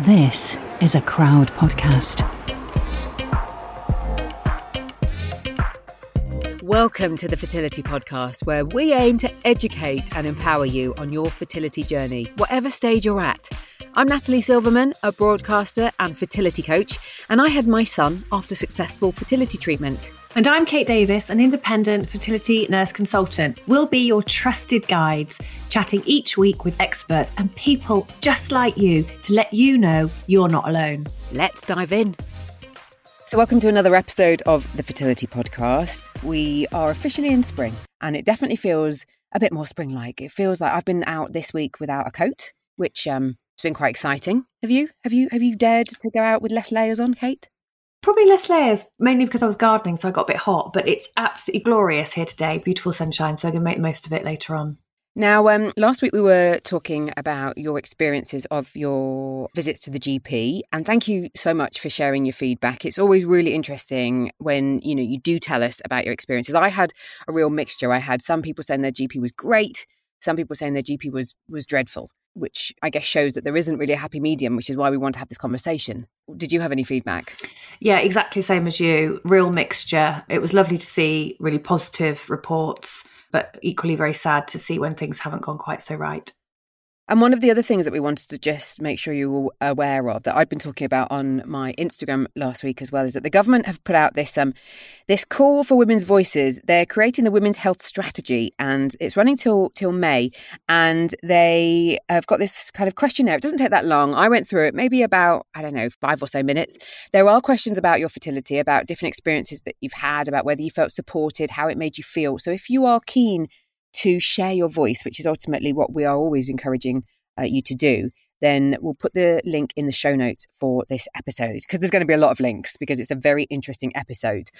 This is a crowd podcast. Welcome to the Fertility Podcast, where we aim to educate and empower you on your fertility journey, whatever stage you're at. I'm Natalie Silverman, a broadcaster and fertility coach, and I had my son after successful fertility treatment. And I'm Kate Davis, an independent fertility nurse consultant. We'll be your trusted guides, chatting each week with experts and people just like you to let you know you're not alone. Let's dive in. So, welcome to another episode of the Fertility Podcast. We are officially in spring, and it definitely feels a bit more spring like. It feels like I've been out this week without a coat, which um, has been quite exciting. Have you? Have you? Have you dared to go out with less layers on, Kate? Probably less layers, mainly because I was gardening, so I got a bit hot. But it's absolutely glorious here today. Beautiful sunshine, so going to make the most of it later on. Now, um, last week we were talking about your experiences of your visits to the GP, and thank you so much for sharing your feedback. It's always really interesting when you know you do tell us about your experiences. I had a real mixture. I had some people saying their GP was great, some people saying their GP was was dreadful, which I guess shows that there isn't really a happy medium, which is why we want to have this conversation. Did you have any feedback? Yeah, exactly same as you. Real mixture. It was lovely to see really positive reports but equally very sad to see when things haven't gone quite so right. And one of the other things that we wanted to just make sure you were aware of that I've been talking about on my Instagram last week as well is that the government have put out this um this call for women's voices. They're creating the women's health strategy and it's running till till May and they have got this kind of questionnaire. It doesn't take that long. I went through it maybe about I don't know 5 or so minutes. There are questions about your fertility, about different experiences that you've had, about whether you felt supported, how it made you feel. So if you are keen to share your voice, which is ultimately what we are always encouraging uh, you to do, then we'll put the link in the show notes for this episode because there's going to be a lot of links because it's a very interesting episode.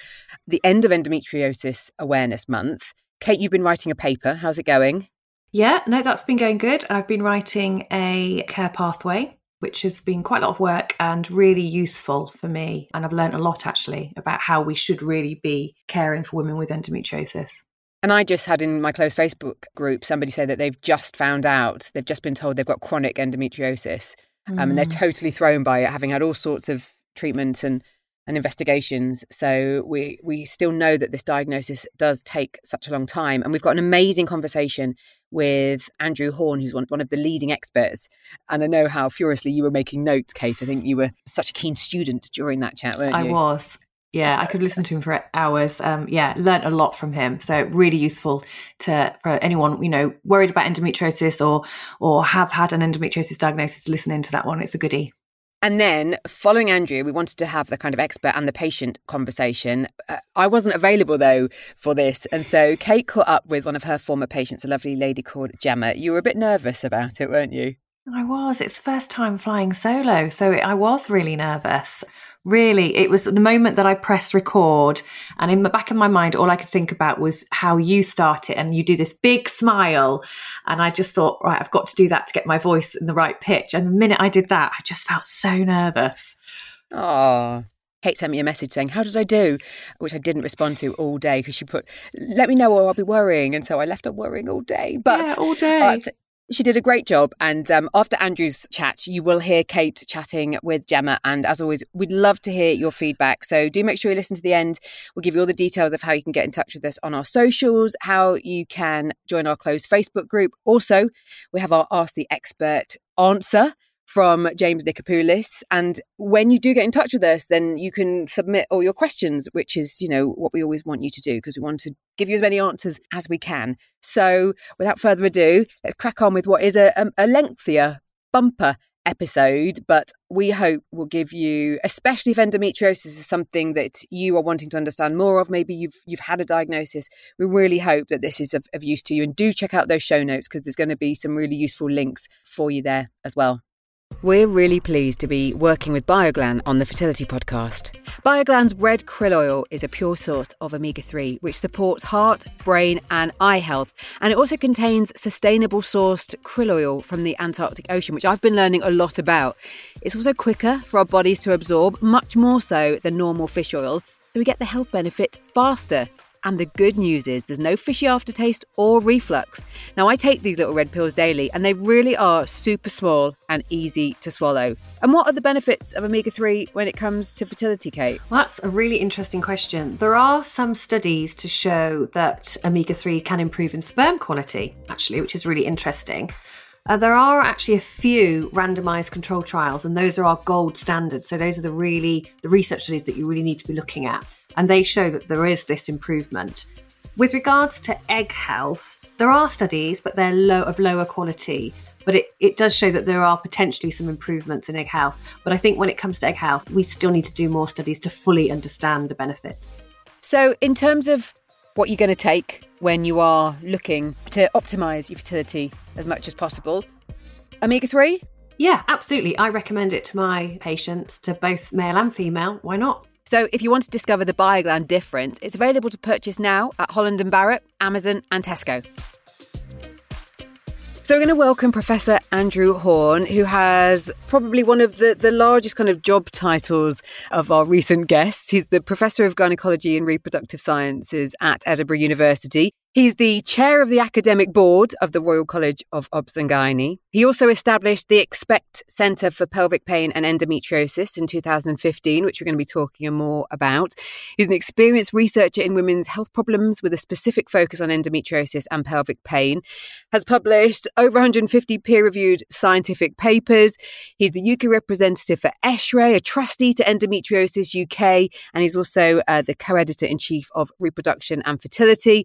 The end of Endometriosis Awareness Month. Kate, you've been writing a paper. How's it going? Yeah, no, that's been going good. I've been writing a care pathway, which has been quite a lot of work and really useful for me. And I've learned a lot actually about how we should really be caring for women with endometriosis. And I just had in my close Facebook group somebody say that they've just found out, they've just been told they've got chronic endometriosis. Mm. Um, and they're totally thrown by it, having had all sorts of treatments and, and investigations. So we we still know that this diagnosis does take such a long time. And we've got an amazing conversation with Andrew Horne, who's one, one of the leading experts. And I know how furiously you were making notes, Kate. I think you were such a keen student during that chat, weren't you? I was. Yeah, I could listen to him for hours. Um, yeah, learned a lot from him. So really useful to for anyone you know worried about endometriosis or or have had an endometriosis diagnosis. Listen into that one; it's a goodie. And then, following Andrew, we wanted to have the kind of expert and the patient conversation. Uh, I wasn't available though for this, and so Kate caught up with one of her former patients, a lovely lady called Gemma. You were a bit nervous about it, weren't you? I was. It's the first time flying solo. So I was really nervous. Really, it was the moment that I pressed record. And in the back of my mind, all I could think about was how you start it. And you do this big smile. And I just thought, right, I've got to do that to get my voice in the right pitch. And the minute I did that, I just felt so nervous. Oh, Kate sent me a message saying, How did I do? Which I didn't respond to all day because she put, Let me know or I'll be worrying. And so I left her worrying all day. But yeah, all day. But she did a great job. And um, after Andrew's chat, you will hear Kate chatting with Gemma. And as always, we'd love to hear your feedback. So do make sure you listen to the end. We'll give you all the details of how you can get in touch with us on our socials, how you can join our closed Facebook group. Also, we have our Ask the Expert answer from James Nicopoullos. And when you do get in touch with us, then you can submit all your questions, which is, you know, what we always want you to do because we want to give you as many answers as we can. So without further ado, let's crack on with what is a, a, a lengthier bumper episode, but we hope will give you, especially if endometriosis is something that you are wanting to understand more of. Maybe you've you've had a diagnosis. We really hope that this is of, of use to you. And do check out those show notes because there's going to be some really useful links for you there as well. We're really pleased to be working with Bioglan on the Fertility Podcast. Bioglan's red krill oil is a pure source of omega 3, which supports heart, brain, and eye health. And it also contains sustainable sourced krill oil from the Antarctic Ocean, which I've been learning a lot about. It's also quicker for our bodies to absorb, much more so than normal fish oil. So we get the health benefit faster And the good news is there's no fishy aftertaste or reflux. Now, I take these little red pills daily and they really are super small and easy to swallow. And what are the benefits of omega 3 when it comes to fertility, Kate? Well, that's a really interesting question. There are some studies to show that omega 3 can improve in sperm quality, actually, which is really interesting. Uh, there are actually a few randomized control trials, and those are our gold standard. So those are the really the research studies that you really need to be looking at, and they show that there is this improvement. With regards to egg health, there are studies, but they're low of lower quality. But it, it does show that there are potentially some improvements in egg health. But I think when it comes to egg health, we still need to do more studies to fully understand the benefits. So, in terms of what you're going to take when you are looking to optimize your fertility as much as possible. Omega 3? Yeah, absolutely. I recommend it to my patients, to both male and female. Why not? So, if you want to discover the Bioglan difference, it's available to purchase now at Holland and Barrett, Amazon, and Tesco. So we're going to welcome Professor Andrew Horne, who has probably one of the, the largest kind of job titles of our recent guests. He's the Professor of Gynecology and Reproductive Sciences at Edinburgh University. He's the chair of the academic board of the Royal College of Obs and Gynae. He also established the EXPPECT Centre for Pelvic Pain and Endometriosis in 2015, which we're going to be talking more about. He's an experienced researcher in women's health problems with a specific focus on endometriosis and pelvic pain. Has published over 150 peer-reviewed scientific papers. He's the UK representative for ESHRE, a trustee to Endometriosis UK, and he's also uh, the co-editor in chief of Reproduction and Fertility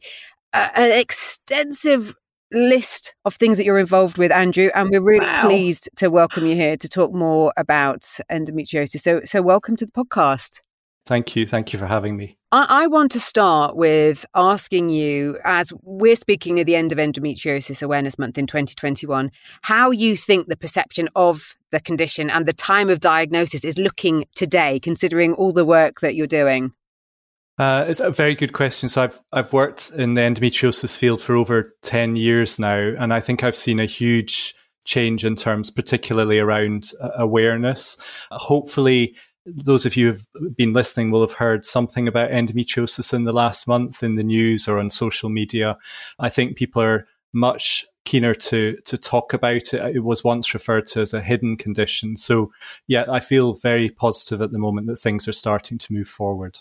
an extensive list of things that you're involved with, Andrew, and we're really wow. pleased to welcome you here to talk more about endometriosis. So, so welcome to the podcast. Thank you. Thank you for having me. I, I want to start with asking you, as we're speaking at the end of Endometriosis Awareness Month in 2021, how you think the perception of the condition and the time of diagnosis is looking today, considering all the work that you're doing. Uh, it's a very good question. So I've I've worked in the endometriosis field for over ten years now, and I think I've seen a huge change in terms, particularly around uh, awareness. Hopefully, those of you who've been listening will have heard something about endometriosis in the last month in the news or on social media. I think people are much keener to to talk about it. It was once referred to as a hidden condition. So yeah, I feel very positive at the moment that things are starting to move forward.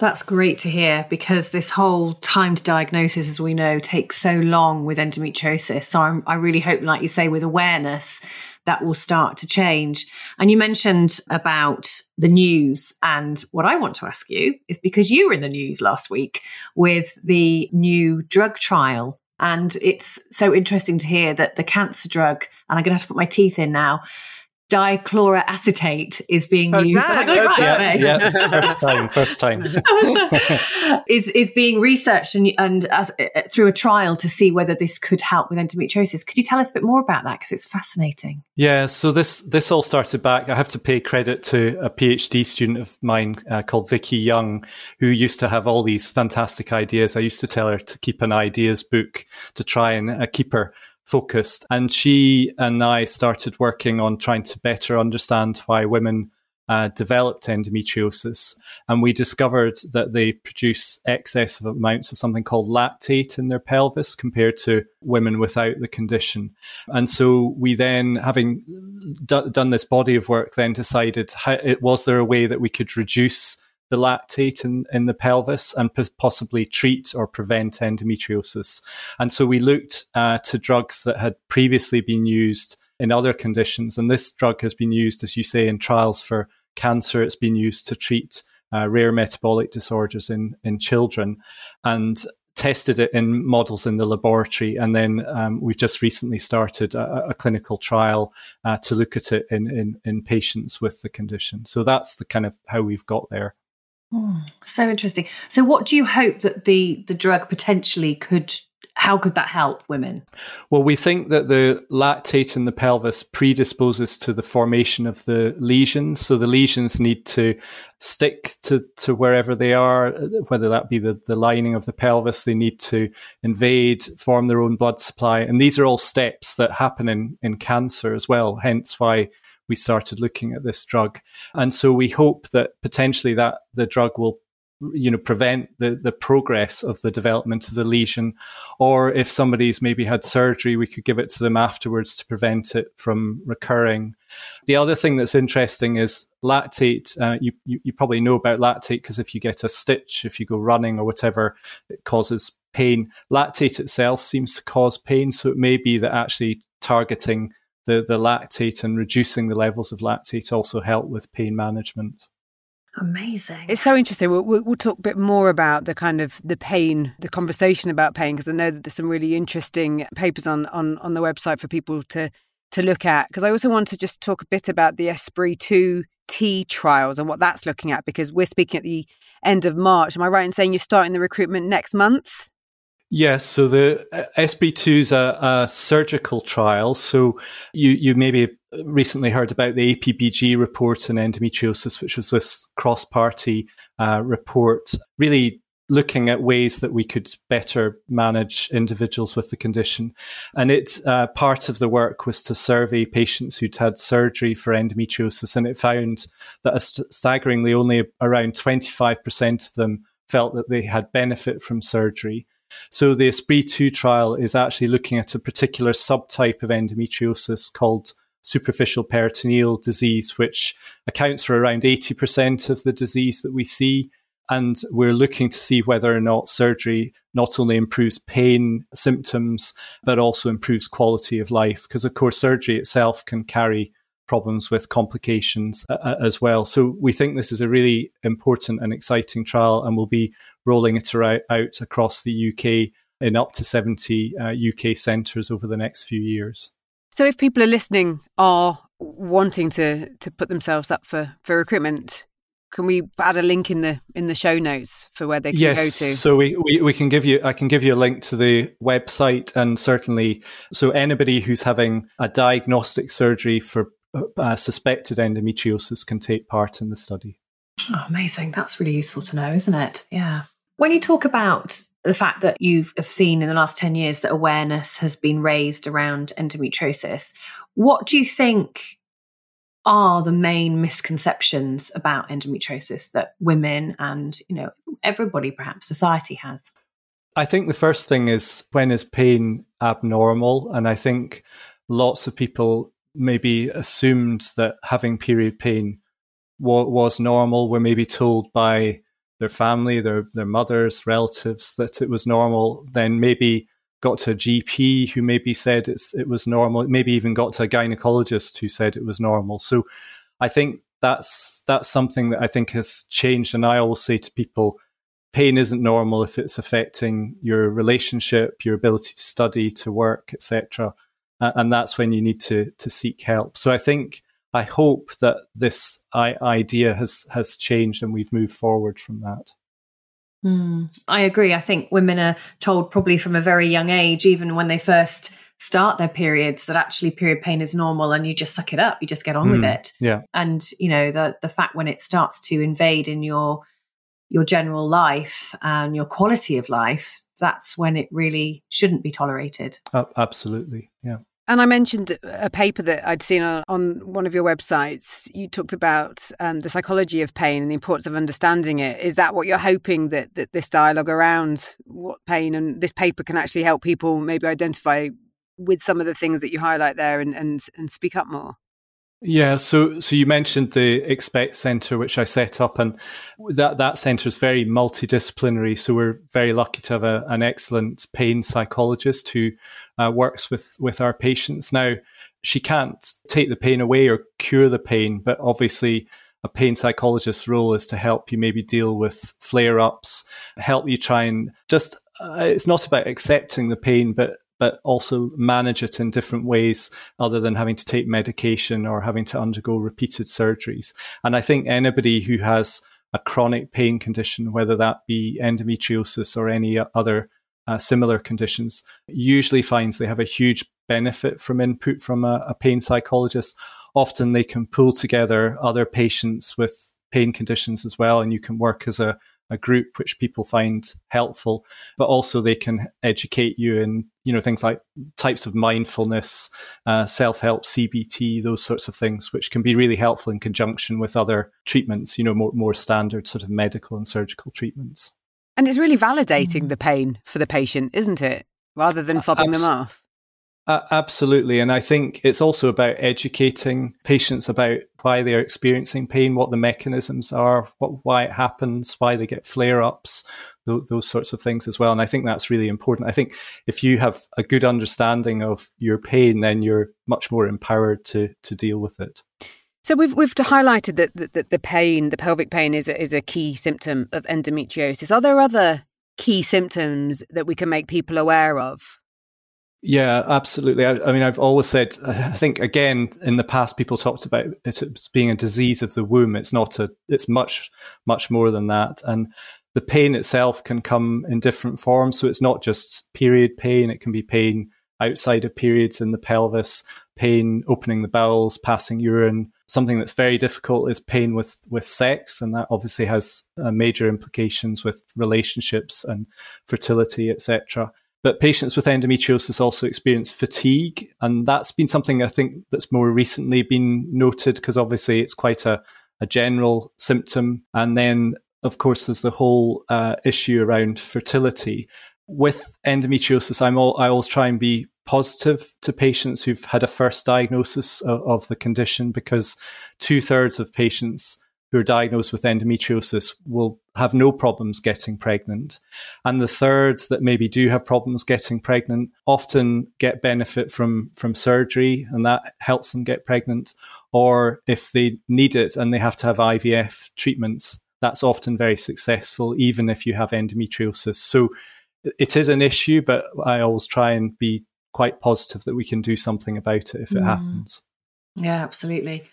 That's great to hear because this whole timed diagnosis, as we know, takes so long with endometriosis. So I'm, i really hope, like you say, with awareness, that will start to change. And you mentioned about the news. And what I want to ask you is because you were in the news last week with the new drug trial. And it's so interesting to hear that the cancer drug, and I'm going to have to put my teeth in now, dichloroacetate is being used. yeah, yeah, first time, first time. is is being researched and, and as uh, through a trial to see whether this could help with endometriosis. Could you tell us a bit more about that because it's fascinating? Yeah, so this this all started back. I have to pay credit to a PhD student of mine uh, called Vicky Young, who used to have all these fantastic ideas. I used to tell her to keep an ideas book to try and uh, keep her focused. And she and I started working on trying to better understand why women uh, developed endometriosis. And we discovered that they produce excess of amounts of something called lactate in their pelvis compared to women without the condition. And so we then, having d- done this body of work, then decided how, was there a way that we could reduce the lactate in, in the pelvis and p- possibly treat or prevent endometriosis. And so we looked uh, to drugs that had previously been used in other conditions. And this drug has been used, as you say, in trials for cancer. It's been used to treat uh, rare metabolic disorders in, in children and tested it in models in the laboratory. And then um, we've just recently started a, a clinical trial uh, to look at it in, in, in patients with the condition. So that's the kind of how we've got there. Oh, so interesting. So, what do you hope that the the drug potentially could? How could that help women? Well, we think that the lactate in the pelvis predisposes to the formation of the lesions. So the lesions need to stick to, to wherever they are, whether that be the, the lining of the pelvis. They need to invade, form their own blood supply. And these are all steps that happen in, in cancer as well. Hence why we started looking at this drug. And so we hope that potentially that the drug will you know prevent the the progress of the development of the lesion. Or if somebody's maybe had surgery we could give it to them afterwards to prevent it from recurring. The other thing that's interesting is lactate uh, you, you, you probably know about lactate because if you get a stitch if you go running or whatever it causes pain. Lactate itself seems to cause pain so it may be that actually targeting the, the lactate and reducing the levels of lactate also help with pain management Amazing. It's so interesting. We'll, we'll, we'll, talk a bit more about the kind of the pain, the conversation about pain, because I know that there's some really interesting papers on, on, on the website for people to, to look at. Because I also want to just talk a bit about the ESPriT2 T trials and what that's looking at, because we're speaking at the end of March. Am I right in saying you're starting the recruitment next month? Yes, so the uh, ESPriT2 is a, a, surgical trial. So you, you maybe recently heard about the APPG report on endometriosis, which was this cross party uh, report, really looking at ways that we could better manage individuals with the condition. And it uh, part of the work was to survey patients who'd had surgery for endometriosis, and it found that staggeringly only around 25% of them felt that they had benefit from surgery. So the ESPriT2 trial is actually looking at a particular subtype of endometriosis called superficial peritoneal disease, which accounts for around 80% of the disease that we see. And we're looking to see whether or not surgery not only improves pain symptoms, but also improves quality of life. Because, of course, surgery itself can carry problems with complications uh, uh as well. So we think this is a really important and exciting trial, and we'll be rolling it out across the UK in up to 70 uh, UK centres over the next few years. So if people are listening are wanting to to put themselves up for, for recruitment, can we add a link in the in the show notes for where they can yes, go to? So we, we, we can give you I can give you a link to the website and certainly so anybody who's having a diagnostic surgery for uh, suspected endometriosis can take part in the study. Oh, amazing. That's really useful to know, isn't it? Yeah. When you talk about the fact that you've seen in the last 10 years that awareness has been raised around endometriosis, what do you think are the main misconceptions about endometriosis that women and, you know, everybody perhaps society has? I think the first thing is when is pain abnormal? And I think lots of people maybe assumed that having period pain wa- was normal, were maybe told by their family, their their mothers, relatives that it was normal, then maybe got to a GP who maybe said it's it was normal, maybe even got to a gynecologist who said it was normal. So I think that's that's something that I think has changed. And I always say to people, pain isn't normal if it's affecting your relationship, your ability to study, to work, etc. And that's when you need to to seek help. So I think I hope that this idea has has changed and we've moved forward from that. Mm, I agree. I think women are told probably from a very young age, even when they first start their periods, that actually period pain is normal and you just suck it up. You just get on mm, with it. Yeah. And you know the the fact when it starts to invade in your your general life and your quality of life, that's when it really shouldn't be tolerated. Uh, absolutely. Yeah. And I mentioned a paper that I'd seen on, on one of your websites. You talked about um, the psychology of pain and the importance of understanding it. Is that what you're hoping that, that this dialogue around what pain and this paper can actually help people maybe identify with some of the things that you highlight there and, and, and speak up more? Yeah, so so you mentioned the EXPPECT Centre, which I set up, and that that centre is very multidisciplinary. So we're very lucky to have a, an excellent pain psychologist who uh, works with with our patients. Now, she can't take the pain away or cure the pain, but obviously. A pain psychologist's role is to help you maybe deal with flare ups, help you try and just, uh, it's not about accepting the pain, but but also manage it in different ways other than having to take medication or having to undergo repeated surgeries. And I think anybody who has a chronic pain condition, whether that be endometriosis or any other uh, similar conditions, usually finds they have a huge benefit from input from a, a pain psychologist. Often they can pull together other patients with pain conditions as well, and you can work as a, a group which people find helpful, but also they can educate you in you know things like types of mindfulness, uh, self help, CBT, those sorts of things, which can be really helpful in conjunction with other treatments. You know, more more standard sort of medical and surgical treatments. And it's really validating mm. the pain for the patient, isn't it? Rather than fobbing Abs- them off. Uh, absolutely. And I think it's also about educating patients about why they're experiencing pain, what the mechanisms are, what, why it happens, why they get flare ups, th- those sorts of things as well. And I think that's really important. I think if you have a good understanding of your pain, then you're much more empowered to, to deal with it. So we've we've highlighted that the, the, the pain, the pelvic pain, is a, is a key symptom of endometriosis. Are there other key symptoms that we can make people aware of? Yeah, absolutely. I, I, mean, I've always said, I think again, in the past, people talked about it being a disease of the womb. It's not a, it's much, much more than that. And the pain itself can come in different forms. So it's not just period pain. It can be pain outside of periods in the pelvis, pain opening the bowels, passing urine. Something that's very difficult is pain with, with sex. And that obviously has uh, major implications with relationships and fertility, etc. But patients with endometriosis also experience fatigue. And that's been something I think that's more recently been noted because obviously it's quite a, a general symptom. And then, of course, there's the whole uh, issue around fertility. With endometriosis, I'm all, I always try and be positive to patients who've had a first diagnosis of, of the condition because two thirds of patients who are diagnosed with endometriosis will have no problems getting pregnant. And the third that maybe do have problems getting pregnant often get benefit from, from surgery and that helps them get pregnant. Or if they need it and they have to have IVF treatments, that's often very successful, even if you have endometriosis. So it is an issue, but I always try and be quite positive that we can do something about it if it mm. happens. Yeah, absolutely.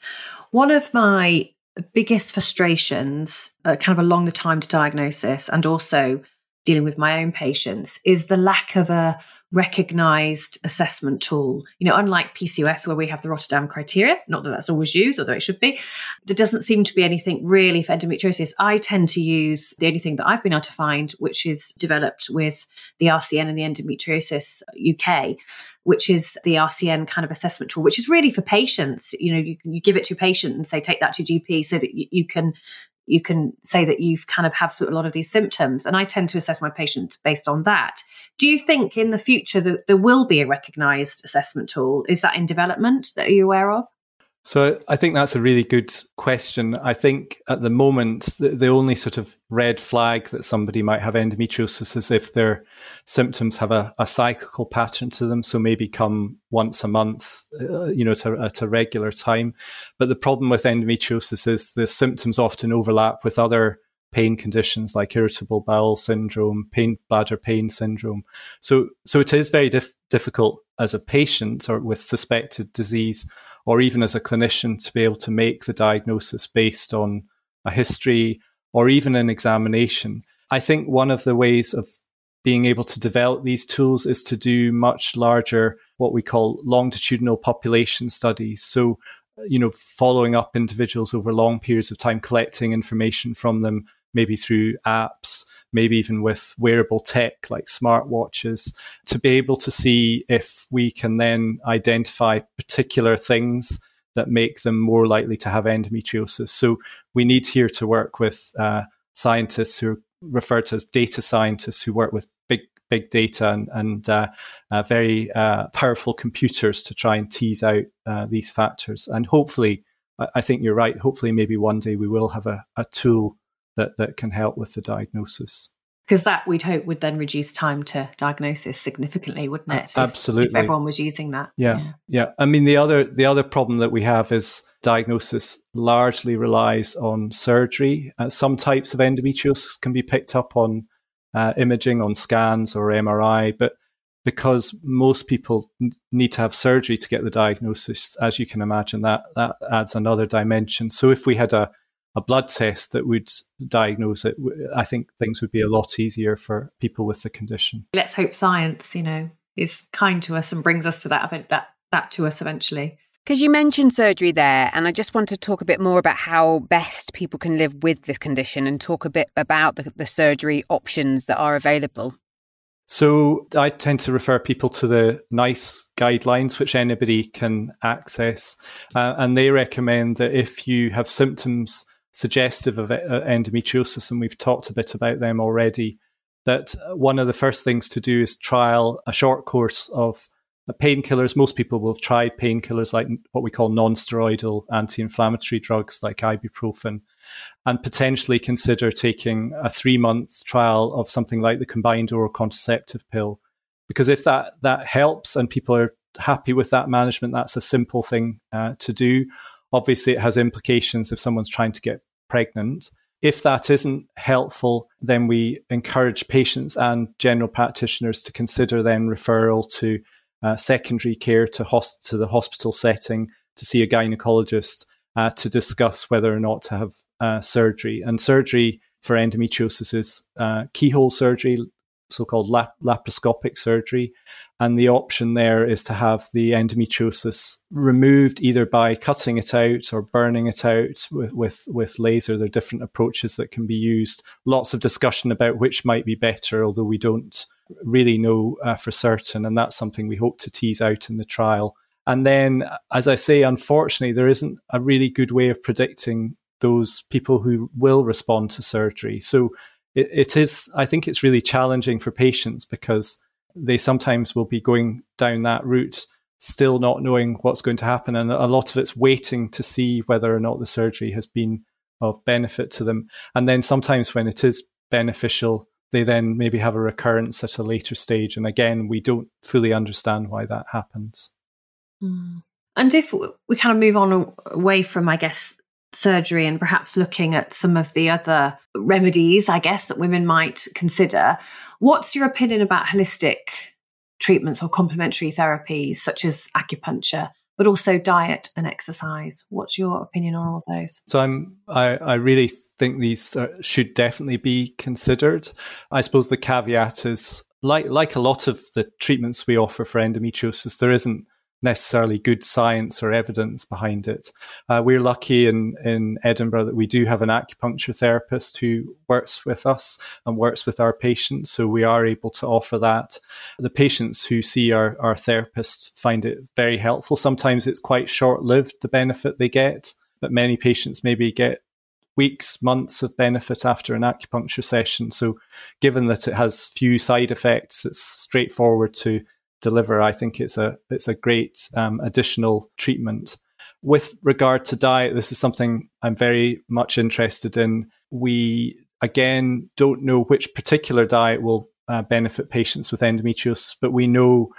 One of my biggest frustrations, uh, kind of along the time to diagnosis, and also dealing with my own patients, is the lack of a recognized assessment tool. You know, unlike PCOS, where we have the Rotterdam criteria, not that that's always used, although it should be, there doesn't seem to be anything really for endometriosis. I tend to use the only thing that I've been able to find, which is developed with the RCN and the Endometriosis UK, which is the RCN kind of assessment tool, which is really for patients. You know, you, you give it to your patient and say, take that to GP so that you, you can you can say that you've kind of have a lot of these symptoms. And I tend to assess my patient based on that. Do you think in the future that there will be a recognized assessment tool? Is that in development that are you aware of? So I think that's a really good question. I think at the moment, the, the, only sort of red flag that somebody might have endometriosis is if their symptoms have a, a cyclical pattern to them. So maybe come once a month, uh, you know, to, at a regular time. But the problem with endometriosis is the symptoms often overlap with other pain conditions like irritable bowel syndrome, pain bladder pain syndrome. So, so it is very dif- difficult as a patient or with suspected disease or even as a clinician to be able to make the diagnosis based on a history or even an examination. I think one of the ways of being able to develop these tools is to do much larger, what we call longitudinal population studies. So, you know, following up individuals over long periods of time, collecting information from them, maybe through apps, maybe even with wearable tech like smartwatches, to be able to see if we can then identify particular things that make them more likely to have endometriosis. So we need here to work with uh, scientists who are referred to as data scientists who work with big big data and, and uh, uh, very uh, powerful computers to try and tease out uh, these factors. And hopefully, I think you're right. Hopefully, maybe one day we will have a, a tool that, that can help with the diagnosis. Because that we'd hope would then reduce time to diagnosis significantly, wouldn't it? If, Absolutely. If everyone was using that. Yeah, yeah. Yeah. I mean the other the other problem that we have is diagnosis largely relies on surgery. Uh, some types of endometriosis can be picked up on uh, imaging on scans or MRI, but because most people n- need to have surgery to get the diagnosis, as you can imagine, that that adds another dimension. So if we had a a blood test that would diagnose it, I think things would be a lot easier for people with the condition. Let's hope science, you know, is kind to us and brings us to that event, that that to us eventually. Because you mentioned surgery there, and I just want to talk a bit more about how best people can live with this condition and talk a bit about the, the surgery options that are available. So I tend to refer people to the NICE guidelines, which anybody can access. Uh, and they recommend that if you have symptoms suggestive of uh, endometriosis, and we've talked a bit about them already, that one of the first things to do is trial a short course of painkillers. Most people will have tried painkillers like what we call non-steroidal anti-inflammatory drugs like ibuprofen, and potentially consider taking a three-month trial of something like the combined oral contraceptive pill. Because if that that helps and people are happy with that management, that's a simple thing uh, to do. Obviously, it has implications if someone's trying to get pregnant. If that isn't helpful, then we encourage patients and general practitioners to consider then referral to uh, secondary care to, host- to the hospital setting to see a gynecologist uh, to discuss whether or not to have uh, surgery. And surgery for endometriosis is uh, keyhole surgery, so called lap- laparoscopic surgery. And the option there is to have the endometriosis removed either by cutting it out or burning it out with, with, with laser. There are different approaches that can be used. Lots of discussion about which might be better, although we don't really know uh, for certain. And that's something we hope to tease out in the trial. And then, as I say, unfortunately, there isn't a really good way of predicting those people who will respond to surgery. So it, it is, I think it's really challenging for patients because they sometimes will be going down that route, still not knowing what's going to happen. And a lot of it's waiting to see whether or not the surgery has been of benefit to them. And then sometimes when it is beneficial, they then maybe have a recurrence at a later stage. And again, we don't fully understand why that happens. Mm. And if we kind of move on away from, I guess, surgery and perhaps looking at some of the other remedies, I guess, that women might consider, what's your opinion about holistic treatments or complementary therapies such as acupuncture? But also diet and exercise. What's your opinion on all those? So I'm, I, I really think these should definitely be considered. I suppose the caveat is like like a lot of the treatments we offer for endometriosis, there isn't necessarily good science or evidence behind it. Uh, we're lucky in, in Edinburgh that we do have an acupuncture therapist who works with us and works with our patients. So we are able to offer that. The patients who see our, our therapist find it very helpful. Sometimes it's quite short lived, the benefit they get, but many patients maybe get weeks, months of benefit after an acupuncture session. So given that it has few side effects, it's straightforward to deliver, I think it's a it's a great um, additional treatment. With regard to diet, this is something I'm very much interested in. We again don't know which particular diet will uh, benefit patients with endometriosis, but we know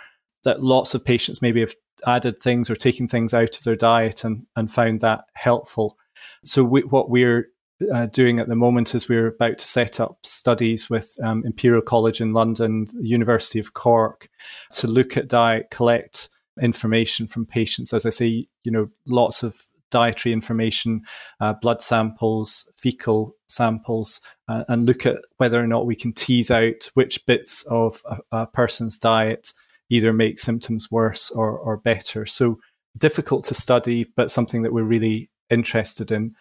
that lots of patients maybe have added things or taken things out of their diet and, and found that helpful. So we, what we're uh, doing at the moment is we're about to set up studies with um, Imperial College in London, University of Cork, to look at diet, collect information from patients. As I say, you know, lots of dietary information, uh, blood samples, fecal samples, uh, and look at whether or not we can tease out which bits of a, a person's diet either make symptoms worse or, or better. So difficult to study, but something that we're really interested in.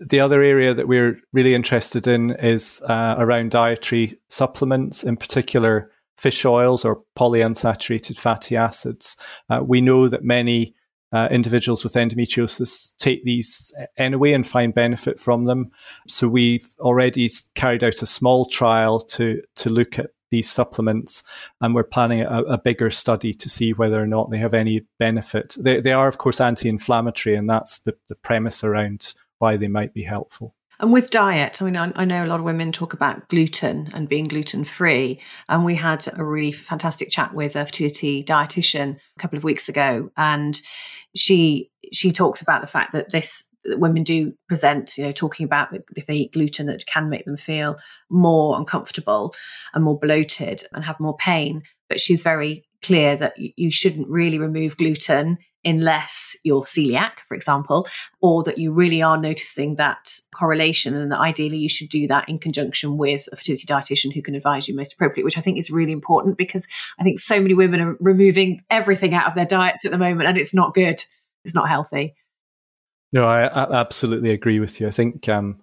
The other area that we're really interested in is uh, around dietary supplements, in particular fish oils or polyunsaturated fatty acids. Uh, we know that many uh, individuals with endometriosis take these anyway and find benefit from them. So we've already carried out a small trial to to look at these supplements, and we're planning a, a, bigger study to see whether or not they have any benefit. They, they are, of course, anti-inflammatory, and that's the, the premise around why they might be helpful. And with diet, I mean, I, know a lot of women talk about gluten and being gluten free. And we had a really fantastic chat with a fertility dietitian a couple of weeks ago, and she she talks about the fact that this that women do present, you know, talking about if they eat gluten, that can make them feel more uncomfortable and more bloated and have more pain. But she's very clear that you shouldn't really remove gluten unless you're celiac, for example, or that you really are noticing that correlation. And ideally, you should do that in conjunction with a fertility dietitian who can advise you most appropriately, which I think is really important because I think so many women are removing everything out of their diets at the moment and it's not good. it's not healthy. No, I, I absolutely agree with you. I think um,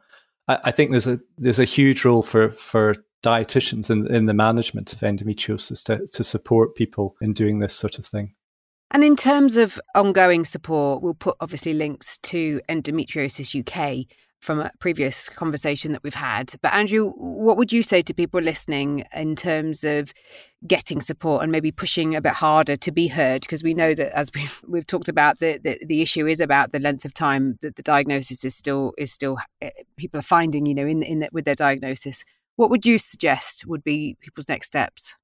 I, I, think there's a there's a huge role for for dietitians in in the management of endometriosis to to support people in doing this sort of thing. And in terms of ongoing support, we'll put obviously links to Endometriosis UK from a previous conversation that we've had. But Andrew, what would you say to people listening in terms of getting support and maybe pushing a bit harder to be heard? Because we know that as we've we've talked about, the, the, the issue is about the length of time that the diagnosis is still is still eh, people are finding, you know, in in the, with their diagnosis. What would you suggest would be people's next steps?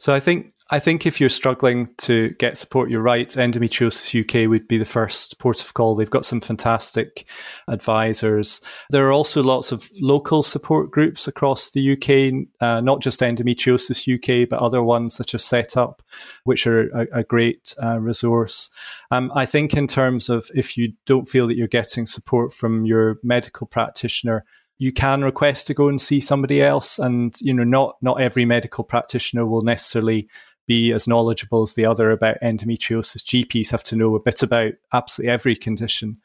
So I think I think if you're struggling to get support, you're right. Endometriosis UK would be the first port of call. They've got some fantastic advisors. There are also lots of local support groups across the UK, uh, not just Endometriosis UK, but other ones that are set up, which are a, a great uh, resource. Um, I think in terms of if you don't feel that you're getting support from your medical practitioner, you can request to go and see somebody else and you know not not every medical practitioner will necessarily be as knowledgeable as the other about endometriosis. Gps have to know a bit about absolutely every condition.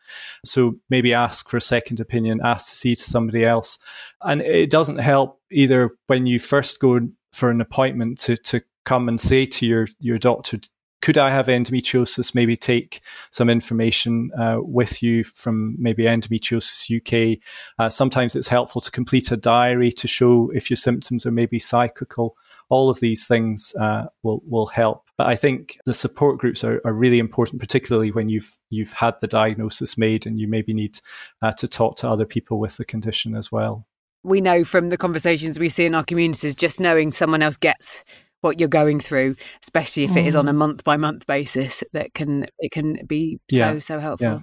So maybe ask for a second opinion ask to see to somebody else. And it doesn't help either when you first go for an appointment to to come and say to your your doctor could I have endometriosis? Maybe take some information uh, with you from maybe Endometriosis UK. Uh, sometimes it's helpful to complete a diary to show if your symptoms are maybe cyclical. All of these things uh, will will help. But I think the support groups are, are, really important, particularly when you've you've had the diagnosis made and you maybe need uh, to talk to other people with the condition as well we know from the conversations we see in our communities, just knowing someone else gets what you're going through, especially if mm. it is on a month by month basis, that can it can be yeah. so so helpful. Yeah.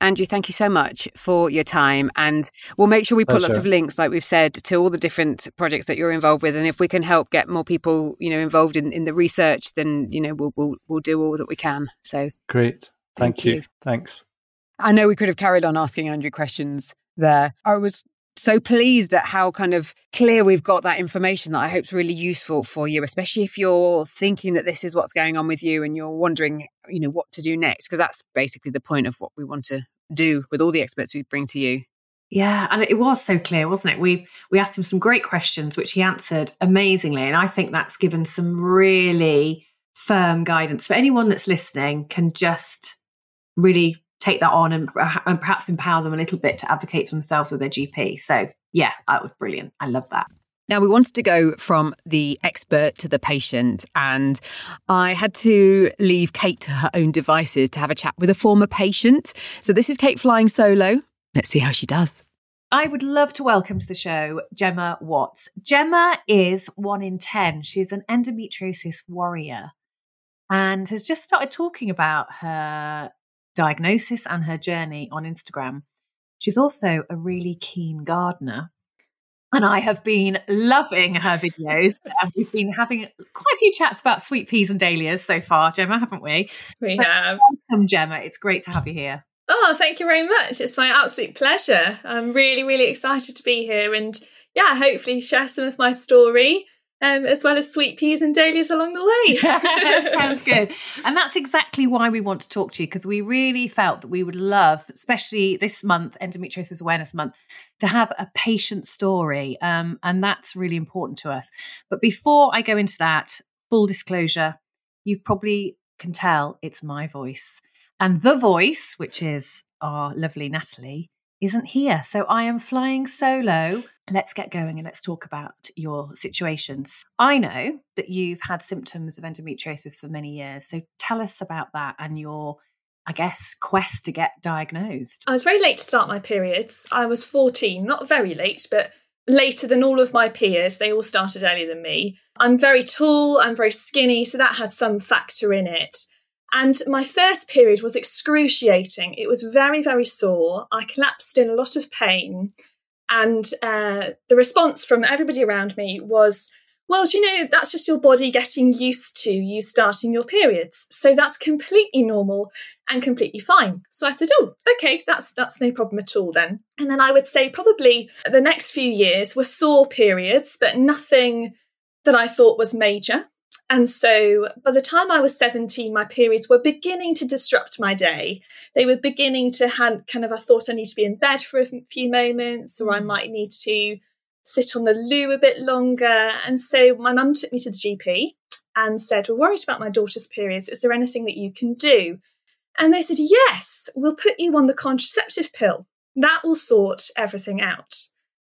Andrew, thank you so much for your time. And we'll make sure we put Pleasure. lots of links, like we've said, to all the different projects that you're involved with. And if we can help get more people, you know, involved in, in the research, then, you know, we'll, we'll, we'll do all that we can. So great. Thank, thank you. you. Thanks. I know we could have carried on asking Andrew questions there. I was so pleased at how kind of clear we've got that information that I hope is really useful for you, especially if you're thinking that this is what's going on with you and you're wondering, you know, what to do next, because that's basically the point of what we want to do with all the experts we bring to you. Yeah, and it was so clear, wasn't it? We we asked him some great questions, which he answered amazingly, and I think that's given some really firm guidance for anyone that's listening. Can just really take that on and, and perhaps empower them a little bit to advocate for themselves with their GP. So, yeah, that was brilliant. I love that. Now, we wanted to go from the expert to the patient, and I had to leave Kate to her own devices to have a chat with a former patient. So, this is Kate flying solo. Let's see how she does. I would love to welcome to the show Gemma Watts. Gemma is one in 10. She's an endometriosis warrior and has just started talking about her diagnosis and her journey on Instagram. She's also a really keen gardener. And I have been loving her videos. and we've been having quite a few chats about sweet peas and dahlias so far, Gemma, haven't we? We but have. Welcome, Gemma. It's great to have you here. Oh, thank you very much. It's my absolute pleasure. I'm really, really excited to be here and, yeah, hopefully share some of my story um, as well as sweet peas and dahlias along the way. Sounds good. And that's exactly why we want to talk to you because we really felt that we would love, especially this month, Endometriosis Awareness Month, to have a patient story. Um, and that's really important to us. But before I go into that, full disclosure, you probably can tell it's my voice. And the voice, which is our lovely Natalie, isn't here. So I am flying solo let's get going and let's talk about your situations. I know that you've had symptoms of endometriosis for many years. So tell us about that and your, I guess, quest to get diagnosed. I was very late to start my periods. I was 14, not very late, but later than all of my peers. They all started earlier than me. I'm very tall, I'm very skinny, so that had some factor in it. And my first period was excruciating. It was very, very sore. I collapsed in a lot of pain. And uh, the response from everybody around me was, well, you know, that's just your body getting used to you starting your periods. So that's completely normal and completely fine. So I said, oh, okay, that's that's no problem at all then. And then I would say probably the next few years were sore periods, but nothing that I thought was major. And so by the time I was 17, my periods were beginning to disrupt my day. They were beginning to have kind of, I thought I need to be in bed for a few moments, or I mm. might need to sit on the loo a bit longer. And so my mum took me to the GP and said, We're worried about my daughter's periods. Is there anything that you can do? And they said, Yes, we'll put you on the contraceptive pill. That will sort everything out.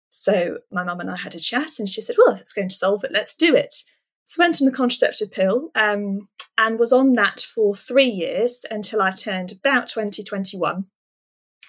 So my mum and I had a chat, and she said, Well, if it's going to solve it, let's do it. So went on the contraceptive pill um, and was on that for three years until I turned about 2021.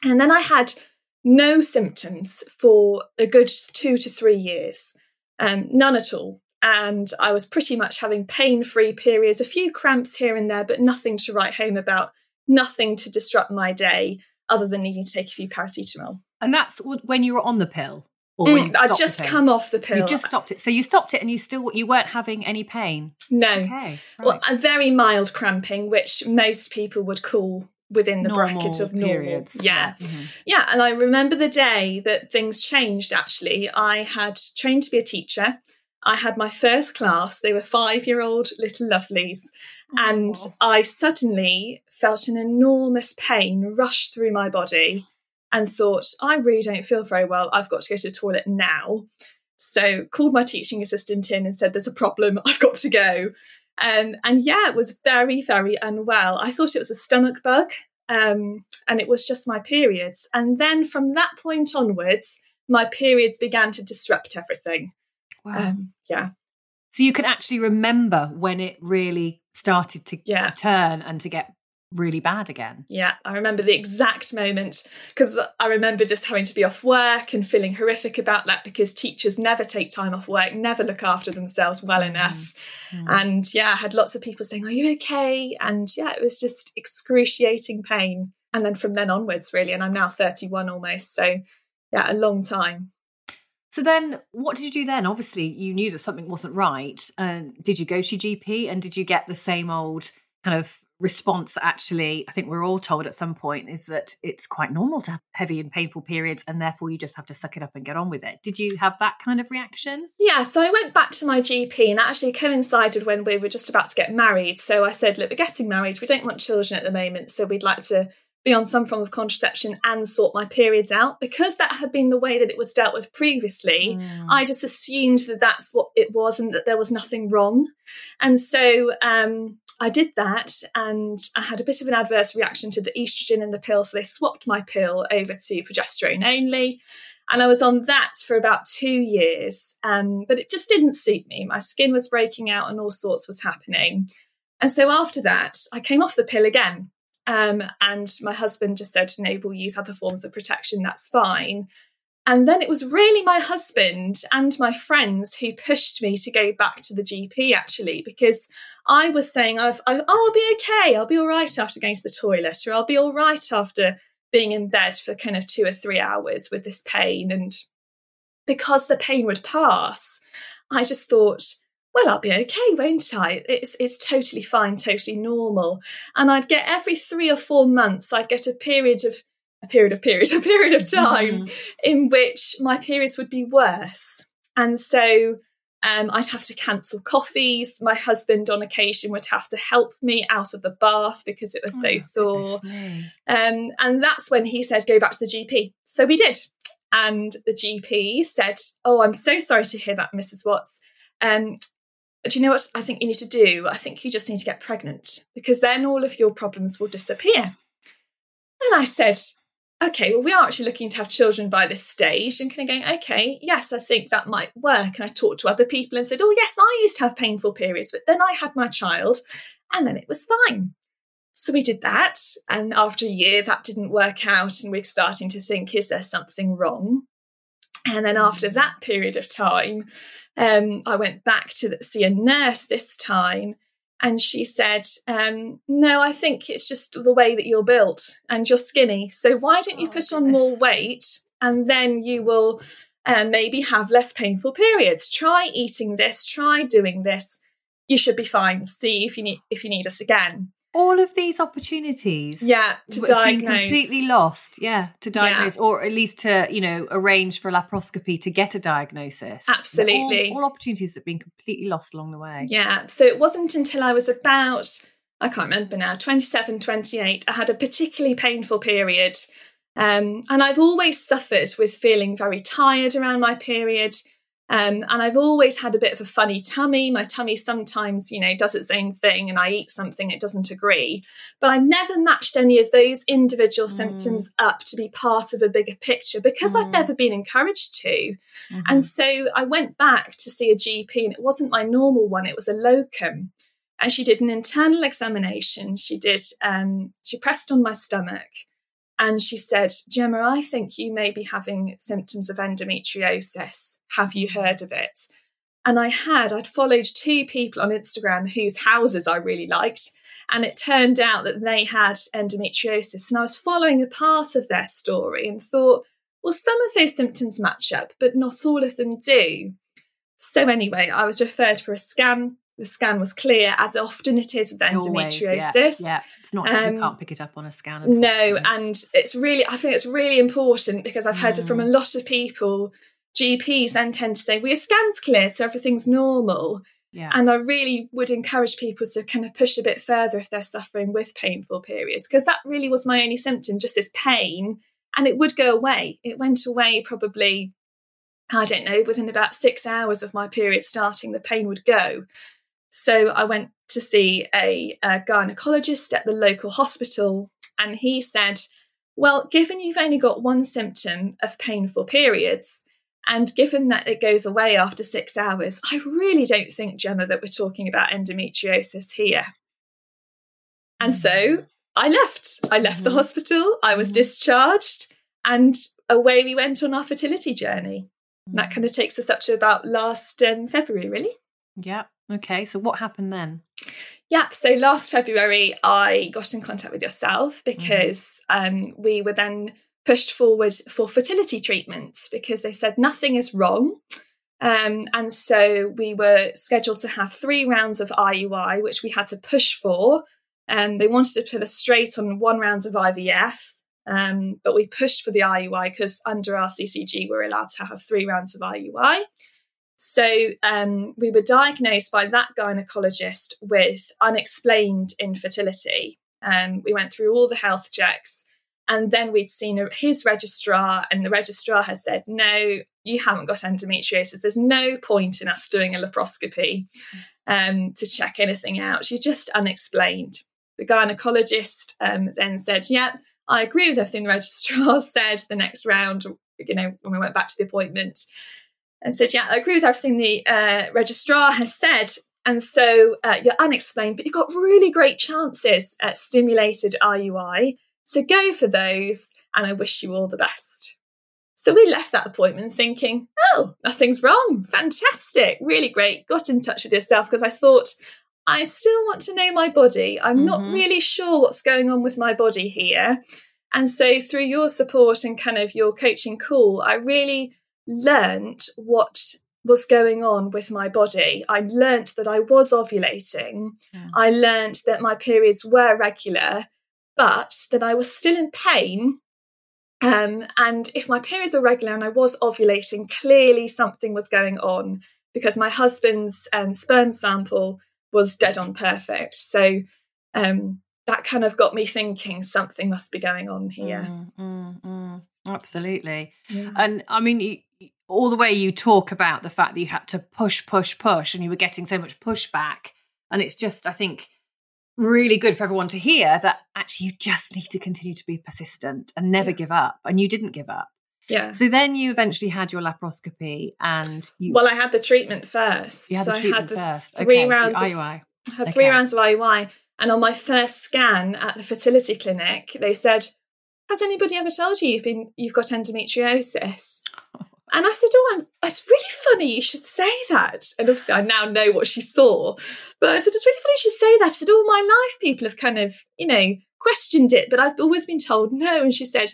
And then I had no symptoms for a good two to three years, um, none at all. And I was pretty much having pain free periods, a few cramps here and there, but nothing to write home about, nothing to disrupt my day other than needing to take a few paracetamol. And that's when you were on the pill? Mm, I just come off the pill. You just stopped it. So you stopped it and you still you weren't having any pain? No. Okay. Right. Well, a very mild cramping, which most people would call within the normal bracket of normal. Periods. Yeah. Mm-hmm. Yeah. And I remember the day that things changed actually. I had trained to be a teacher. I had my first class. They were five year old little lovelies. And I suddenly felt an enormous pain rush through my body and thought, I really don't feel very well. I've got to go to the toilet now. So called my teaching assistant in and said, There's a problem. I've got to go. Um, and yeah, it was very, very unwell. I thought it was a stomach bug, um, and it was just my periods. And then from that point onwards, my periods began to disrupt everything. Wow. Um, yeah. So you can actually remember when it really started to, yeah. to turn and to get really bad again. Yeah, I remember the exact moment because I remember just having to be off work and feeling horrific about that because teachers never take time off work, never look after themselves well mm. enough. Mm. And yeah, I had lots of people saying, Are you okay? And yeah, it was just excruciating pain. And then from then onwards, really, and I'm now 31 almost. So yeah, a long time. So then, what did you do then? Obviously, you knew that something wasn't right. And did you go to GP and did you get the same old kind of response actually I think we're all told at some point is that it's quite normal to have heavy and painful periods and therefore you just have to suck it up and get on with it. Did you have that kind of reaction? Yeah, so I went back to my GP and actually coincided when we were just about to get married. So I said, look, we're getting married, we don't want children at the moment, so we'd like to be on some form of contraception and sort my periods out because that had been the way that it was dealt with previously mm. i just assumed that that's what it was and that there was nothing wrong and so um, I did that and I had a bit of an adverse reaction to the estrogen in the pill. So they swapped my pill over to progesterone only. And I was on that for about two years. Um, but it just didn't suit me. My skin was breaking out and all sorts was happening. And so after that, I came off the pill again. Um, and my husband just said, no, we'll use other forms of protection. That's fine. And then it was really my husband and my friends who pushed me to go back to the GP actually, because I was saying, I've, I, oh, I'll be okay. I'll be all right after going to the toilet, or I'll be all right after being in bed for kind of two or three hours with this pain. And because the pain would pass, I just thought, well, I'll be okay, won't I? It's it's totally fine, totally normal. And I'd get every three or four months, I'd get a period of a period of period, a period of time mm. in which my periods would be worse. And so um, I'd have to cancel coffees. My husband, on occasion, would have to help me out of the bath because it was oh, so sore. Um, and that's when he said, Go back to the GP. So we did. And the GP said, Oh, I'm so sorry to hear that, Mrs. Watts. Um, do you know what I think you need to do? I think you just need to get pregnant because then all of your problems will disappear. And I said, okay, well, we are actually looking to have children by this stage, and kind of going, okay, yes, I think that might work. And I talked to other people and said, oh, yes, I used to have painful periods, but then I had my child, and then it was fine. So we did that. And after a year, that didn't work out, and we're starting to think, is there something wrong? And then after that period of time, um, I went back to see a nurse this time and she said, um, No, I think it's just the way that you're built and you're skinny. So why don't you oh, put on more weight and then you will uh, maybe have less painful periods? Try eating this, try doing this. You should be fine. See if you need if you need us again. All of these opportunities. Yeah, to diagnose. completely lost. Yeah, to diagnose, yeah. or at least to you know arrange for a laparoscopy to get a diagnosis. Absolutely, all, all opportunities that have been completely lost along the way. Yeah, so it wasn't until I was about I can't remember now 27, 28. I had a particularly painful period. Um, and I've always suffered with feeling very tired around my period. Um, and I've always had a bit of a funny tummy. My tummy sometimes, you know, does its own thing and I eat something it doesn't agree. But I've never matched any of those individual mm. symptoms up to be part of a bigger picture because mm. I've never been encouraged to. Mm-hmm. And so I went back to see a GP and it wasn't my normal one, it was a locum. And she did an internal examination. She did, um, she pressed on my stomach and she said, Gemma, I think you may be having symptoms of endometriosis. Have you heard of it? And I had, I'd followed two people on Instagram whose houses I really liked. And it turned out that they had endometriosis. And I was following a part of their story and thought, well, some of those symptoms match up, but not all of them do. So, anyway, I was referred for a scan. The scan was clear, as often it is with endometriosis. Always, yeah, yeah. It's not um, you can't pick it up on a scan. No, and it's really I think it's really important because I've heard mm. it from a mm. lot of people. GPs then tend to say, "Well, your scan's clear, so everything's normal." Yeah. And I really would encourage people to kind of push a bit further if they're suffering with painful periods, because that really was my only symptom, just this pain, and it would go away. It went away probably, I don't know, within about six hours of my period starting, the pain would go. So I went to see a, a gynecologist at the local hospital, and he said, Well, given you've only got one symptom of painful periods, and given that it goes away after six hours, I really don't think, Gemma, that we're talking about endometriosis here. And so mm. I left. I left the mm-hmm. hospital, I was mm-hmm. discharged, and away we went on our fertility journey. And that mm. kind of takes us up to about last um, February, really. Yeah. Okay. So what happened then? Yeah, so last February, I got in contact with yourself mm-hmm. because mm-hmm. um, we were then pushed forward for fertility treatments because they said nothing is wrong. Um, and so we were scheduled to have three rounds of IUI, which we had to push for. Um, they wanted to put us straight on one round of IVF, um, but we pushed for the IUI because under our CCG, we're allowed to have three rounds of IUI. So um, we were diagnosed by that gynecologist with unexplained infertility. Um, we went through all the health checks, and then we'd seen his registrar, and the registrar had said, "No, you haven't got endometriosis. There's no point in us doing a laparoscopy um, to check anything out. You're just unexplained." The gynecologist um, then said, "Yeah, I agree with everything the registrar said." The next round, you know, when we went back to the appointment and said, Yeah, I agree with everything the uh, registrar has said. And so uh, you're unexplained, but you've got really great chances at stimulated IUI. So go for those, and I wish you all the best. So we left that appointment thinking, oh, nothing's wrong. Fantastic. Really great. Got in touch with yourself because I thought, I still want to know my body. I'm mm-hmm. not really sure what's going on with my body here. And so through your support and kind of your coaching call, I really learnt what was going on with my body. I learnt that I was ovulating. Yeah. I learnt that my periods were regular, but that I was still in pain. Um, and if my periods were regular and I was ovulating, clearly something was going on because my husband's um, sperm sample was dead on perfect. So um, that kind of got me thinking something must be going on here. Mm, mm, mm. Absolutely. Yeah. And I mean, you, all the way you talk about the fact that you had to push, push, push, and you were getting so much pushback. And it's just, I think, really good for everyone to hear that actually you just need to continue to be persistent and never yeah. give up. And you didn't give up. Yeah. So then you eventually had your laparoscopy and you. Well, I had the treatment first. You had so the treatment I had the first. Three okay, rounds so of IUI. Had three rounds of IUI. And on my first scan at the fertility clinic, they said, Has anybody ever told you you've been you've got endometriosis? And I said, Oh, I'm, it's really funny you should say that. And obviously, I now know what she saw. But I said, It's really funny you should say that. I said, All my life, people have kind of, you know, questioned it, but I've always been told no. And she said,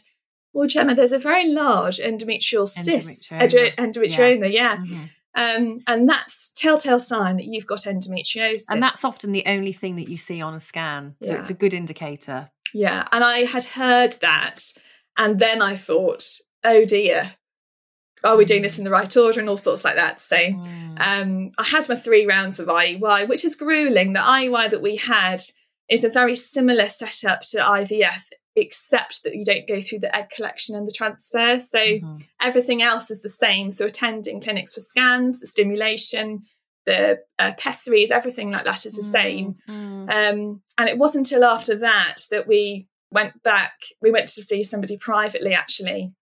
Well, Gemma, there's a very large endometrial cyst, endometrioma, endometrioma yeah. yeah. Mm-hmm. Um, and that's telltale sign that you've got endometriosis. And that's often the only thing that you see on a scan. So Yeah. it's a good indicator. Yeah, and I had heard that, and then I thought, oh dear, are we doing this in the right order and all sorts like that. So Mm. um, I had my three rounds of IUI, which is grueling. The IUI that we had is a very similar setup to IVF, except that you don't go through the egg collection and the transfer. So Mhm. everything else is the same. So attending clinics for scans, the stimulation, the uh, pessaries, everything like that is the same. Mm. Um, and it wasn't until after that that we went back. We went to see somebody privately, actually.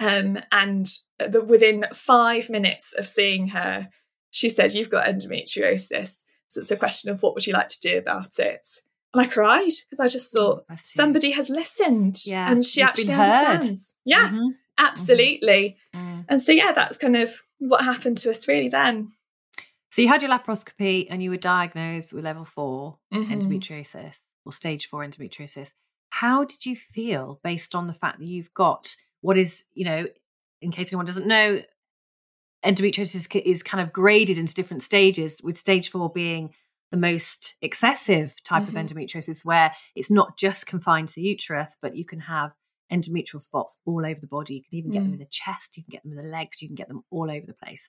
Um, and the, within five minutes of seeing her, she said, You've got endometriosis. So it's a question of what would you like to do about it? And I cried because I just thought somebody has listened Yeah, and she actually understands. Yeah, Mhm. absolutely. Mm. And so, yeah, that's kind of what happened to us really then. So you had your laparoscopy and you were diagnosed with level 4 Mhm. endometriosis or stage four endometriosis. How did you feel based on the fact that you've got what is, you know, in case anyone doesn't know, endometriosis is kind of graded into different stages, with stage four being the most excessive type Mhm. of endometriosis, where it's not just confined to the uterus, but you can have endometrial spots all over the body. You can even get them Mm. in the chest, you can get them in the legs, you can get them all over the place.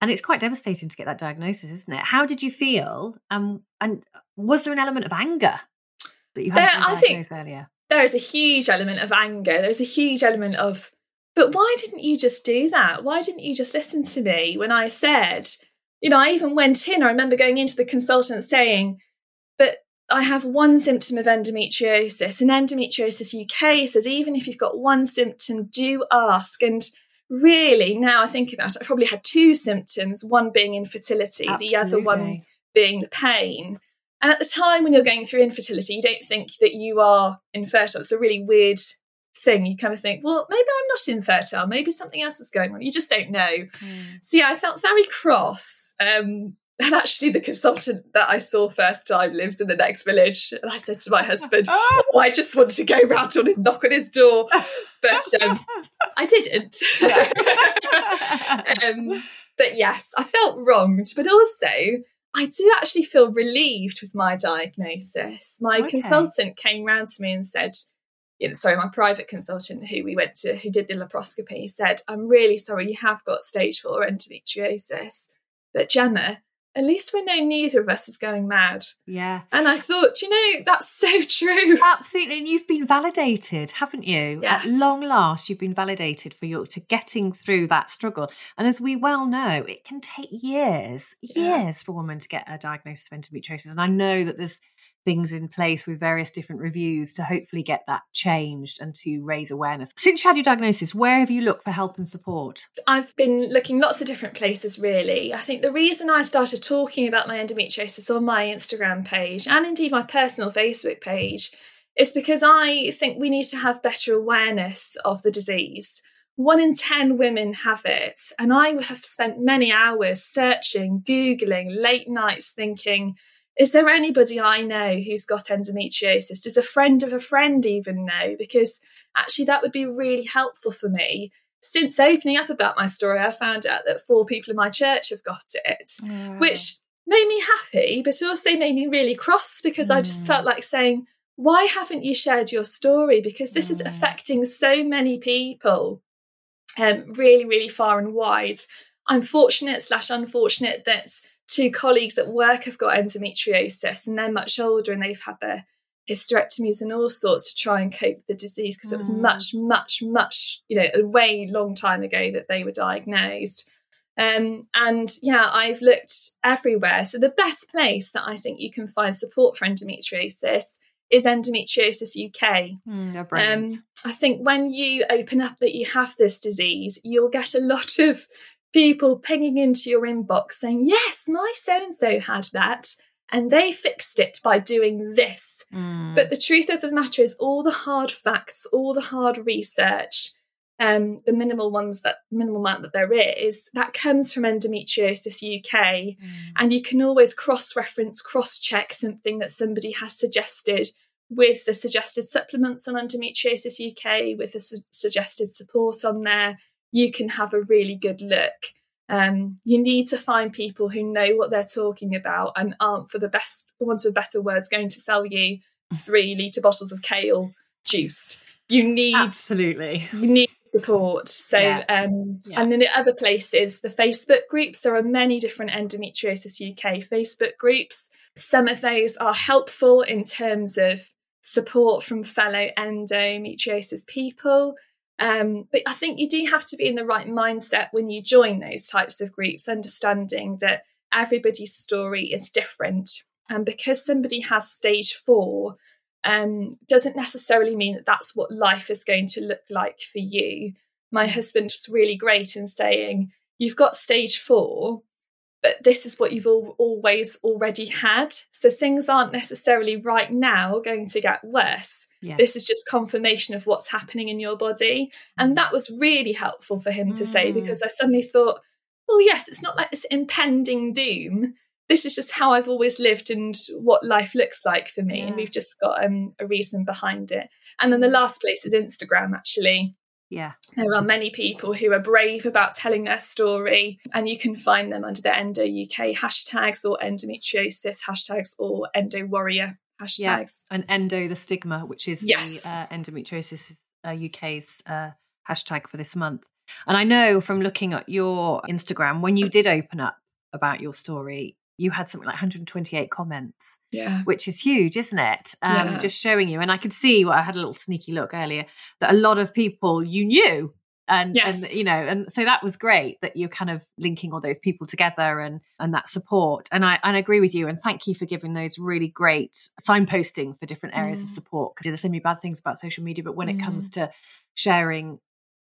And it's quite devastating to get that diagnosis, isn't it? How did you feel? Um, and was there an element of anger that you been I think- earlier? There is a huge element of anger. There's a huge element of, but why didn't you just do that? Why didn't you just listen to me when I said, you know, I even went in, I remember going into the consultant saying, but I have one symptom of endometriosis, and Endometriosis UK says even if you've got one symptom, do ask. And really, now I think about it, I probably had two symptoms, one being infertility, the other one being the pain. And at the time when you're going through infertility, you don't think that you are infertile. It's a really weird thing. You kind of think, well, maybe I'm not infertile. Maybe something else is going on. You just don't know. Mm. So yeah, I felt very cross. Um, and actually, the consultant that I saw first time lives in the next village. And I said to my husband, oh, I just wanted to go round on his knock on his door, but um, I didn't. um, but yes, I felt wronged, but also I do actually feel relieved with my diagnosis. My Okay. consultant came round to me and said, you know, sorry, my private consultant who we went to, who did the laparoscopy, said, I'm really sorry you have got stage four endometriosis. But Gemma, at least we know neither of us is going mad. yeah. And I thought, you know, that's so true. Absolutely, and you've been validated, haven't you? At long last, you've been validated for your to getting through that struggle. And as we well know, it can take years, Yeah. years for a woman to get a diagnosis of endometriosis. And I know that there's things in place with various different reviews to hopefully get that changed and to raise awareness. Since you had your diagnosis, where have you looked for help and support? I've been looking lots of different places, really. I think the reason I started talking about my endometriosis on my Instagram page and indeed my personal Facebook page is because I think we need to have better awareness of the disease. One in 10 women have it, and I have spent many hours searching, Googling, late nights thinking, is there anybody I know who's got endometriosis? Does a friend of a friend even know? Because actually, that would be really helpful for me since opening up about my story, I found out that four people in my church have got it, which made me happy, but also made me really cross because I just Mm. felt like saying, why haven't you shared your story? Because this is Mm. affecting so many people, um, really, really far and wide. I'm fortunate slash unfortunate that two colleagues at work have got endometriosis and they're much older and they've had their hysterectomies and all sorts to try and cope with the disease because it was Mm. much, much, much, you know, a way long time ago that they were diagnosed. Um, and yeah, I've looked everywhere. So the best place that I think you can find support for endometriosis is Endometriosis UK. Mm, Um. I think when you open up that you have this disease, you'll get a lot of people pinging into your inbox saying, Yes, my so and so had that. And they fixed it by doing this. Mm. But the truth of the matter is, all the hard facts, all the hard research, um, the minimal ones that minimal amount that there is, that comes from Endometriosis UK. Mm. And you can always cross reference, cross check something that somebody has suggested with the suggested supplements on Endometriosis UK, with the su- suggested support on there. You can have a really good look. Um, you need to find people who know what they're talking about and aren't, for the best, for want of better words, going to sell you three litre bottles of kale juiced. You need absolutely you need support. So, yeah. Um, yeah. and then the other places, the Facebook groups. There are many different endometriosis UK Facebook groups. Some of those are helpful in terms of support from fellow endometriosis people. Um, but I think you do have to be in the right mindset when you join those types of groups, understanding that everybody's story is different. And because somebody has stage four, um, doesn't necessarily mean that that's what life is going to look like for you. My husband was really great in saying, You've got stage four, but this is what you've all, always already had. So things aren't necessarily right now going to get worse. Yeah. This is just confirmation of what's happening in your body. And that was really helpful for him to say mm. because I suddenly thought, well, yes, it's not like this impending doom. This is just how I've always lived and what life looks like for me. Yeah. And we've just got um, a reason behind it. And then the mm. last place is Instagram, actually. Yeah. There are many people who are brave about telling their story, and you can find them under the Endo UK hashtags or endometriosis hashtags or Endo Warrior hashtags. Yeah. And Endo the Stigma, which is yes. the uh, Endometriosis uh, UK's uh, hashtag for this month. And I know from looking at your Instagram, when you did open up about your story, you had something like 128 comments. Yeah. Which is huge, isn't it? Um, yeah. Just showing you. And I could see, well, I had a little sneaky look earlier, that a lot of people you knew. And, yes. and you know, and so that was great that you're kind of linking all those people together and and that support. And I and I agree with you. And thank you for giving those really great signposting for different areas mm. of support. Because there's so many bad things about social media, but when mm. it comes mm. to sharing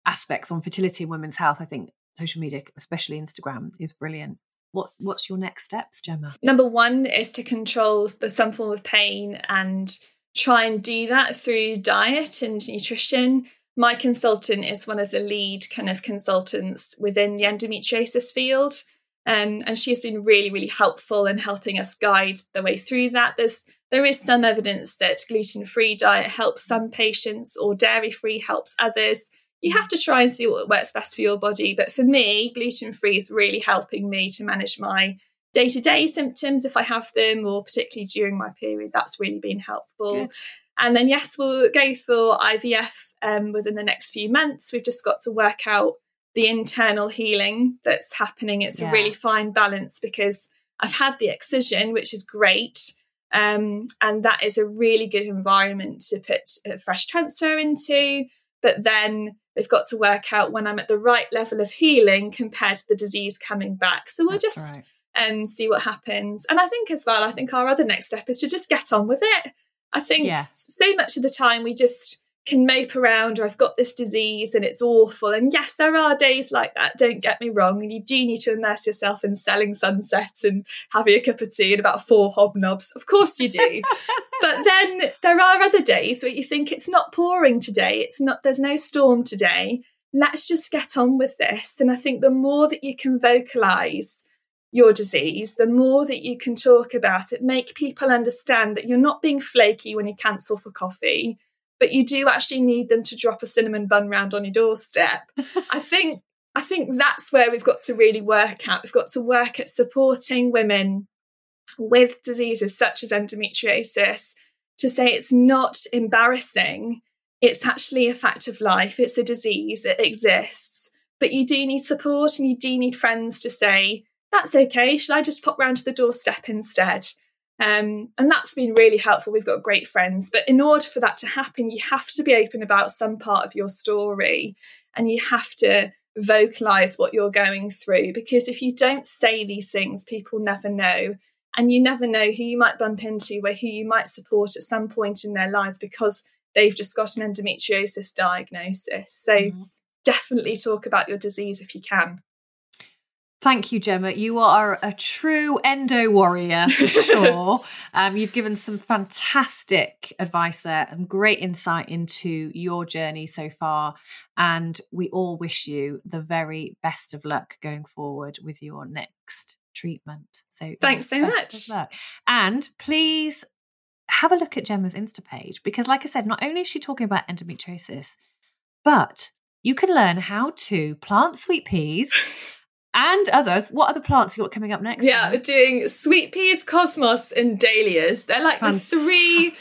aspects on fertility and women's health, I think social media, especially Instagram, is brilliant what what's your next steps gemma? Number one is to control the some form of pain and try and do that through diet and nutrition. My consultant is one of the lead kind of consultants within the endometriosis field um, and she's been really really helpful in helping us guide the way through that. There's there is some evidence that gluten-free diet helps some patients or dairy-free helps others you have to try and see what works best for your body. But for me, gluten free is really helping me to manage my day to day symptoms if I have them, or particularly during my period. That's really been helpful. Good. And then, yes, we'll go for IVF um, within the next few months. We've just got to work out the internal healing that's happening. It's yeah. a really fine balance because I've had the excision, which is great. Um, and that is a really good environment to put a fresh transfer into. But then they've got to work out when I'm at the right level of healing compared to the disease coming back. So we'll That's just right. um, see what happens. And I think as well, I think our other next step is to just get on with it. I think yeah. so much of the time we just can mope around or I've got this disease and it's awful. And yes, there are days like that, don't get me wrong. And you do need to immerse yourself in selling sunsets and having a cup of tea and about four hobnobs. Of course you do. but then there are other days where you think it's not pouring today, it's not there's no storm today. Let's just get on with this. And I think the more that you can vocalize your disease, the more that you can talk about it, make people understand that you're not being flaky when you cancel for coffee but you do actually need them to drop a cinnamon bun round on your doorstep. I think I think that's where we've got to really work at. We've got to work at supporting women with diseases such as endometriosis to say it's not embarrassing. It's actually a fact of life. It's a disease. It exists. But you do need support and you do need friends to say, that's okay. Should I just pop round to the doorstep instead? Um, and that's been really helpful. We've got great friends. But in order for that to happen, you have to be open about some part of your story and you have to vocalize what you're going through. Because if you don't say these things, people never know. And you never know who you might bump into, where who you might support at some point in their lives because they've just got an endometriosis diagnosis. So mm-hmm. definitely talk about your disease if you can. Thank you, Gemma. You are a true endo warrior for sure. um, you've given some fantastic advice there and great insight into your journey so far. And we all wish you the very best of luck going forward with your next treatment. So thanks so much. And please have a look at Gemma's Insta page because, like I said, not only is she talking about endometriosis, but you can learn how to plant sweet peas and others. What other plants you got coming up next? Yeah, Gemma? we're doing sweet peas, cosmos, and dahlias. They're like the three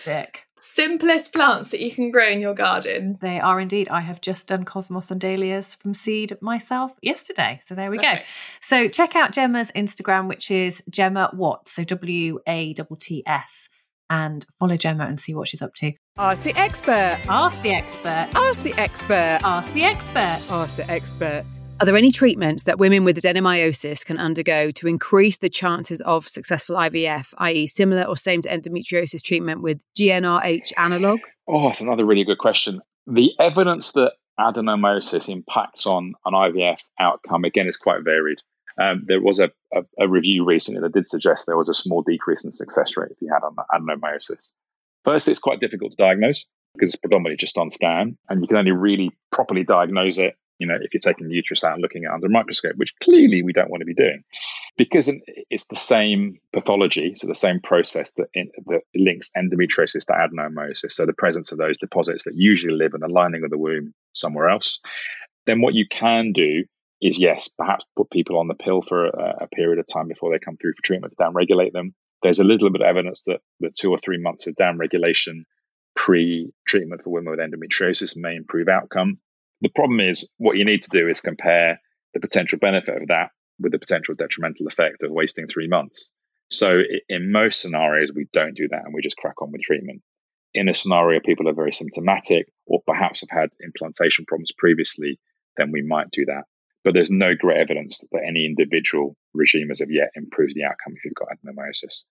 simplest plants that you can grow in your garden. They are indeed. I have just done cosmos and dahlias from seed myself yesterday. So there we go. So check out Gemma's Instagram, which is Gemma Watts. So W A T T S. And follow Gemma and see what she's up to. Ask the expert. Ask the expert. Ask the expert. Ask the expert. Ask the expert. Are there any treatments that women with adenomyosis can undergo to increase the chances of successful IVF, i.e., similar or same to endometriosis treatment with GnRH analog? Oh, that's another really good question. The evidence that adenomyosis impacts on an IVF outcome, again, is quite varied. Um, there was a, a, a, review recently that did suggest there was a small decrease in success rate if you had adenomyosis. First, it's quite difficult to diagnose because it's predominantly just on scan, and you can only really properly diagnose it, you know, if you're taking the uterus out and looking at it under a microscope, which clearly we don't want to be doing, because it's the same pathology, so the same process that, in, that links endometriosis to adenomyosis, so the presence of those deposits that usually live in the lining of the womb somewhere else. Then what you can do is yes, perhaps put people on the pill for a, a period of time before they come through for treatment to downregulate them. There's a little bit of evidence that the two or three months of downregulation pre-treatment for women with endometriosis may improve outcome. The problem is what you need to do is compare the potential benefit of that with the potential detrimental effect of wasting three months. So in most scenarios, we don't do that and we just crack on with treatment. In a scenario, people are very symptomatic or perhaps have had implantation problems previously, then we might do that but there's no great evidence that any individual regime as of yet improves the outcome if you've got adenomyosis.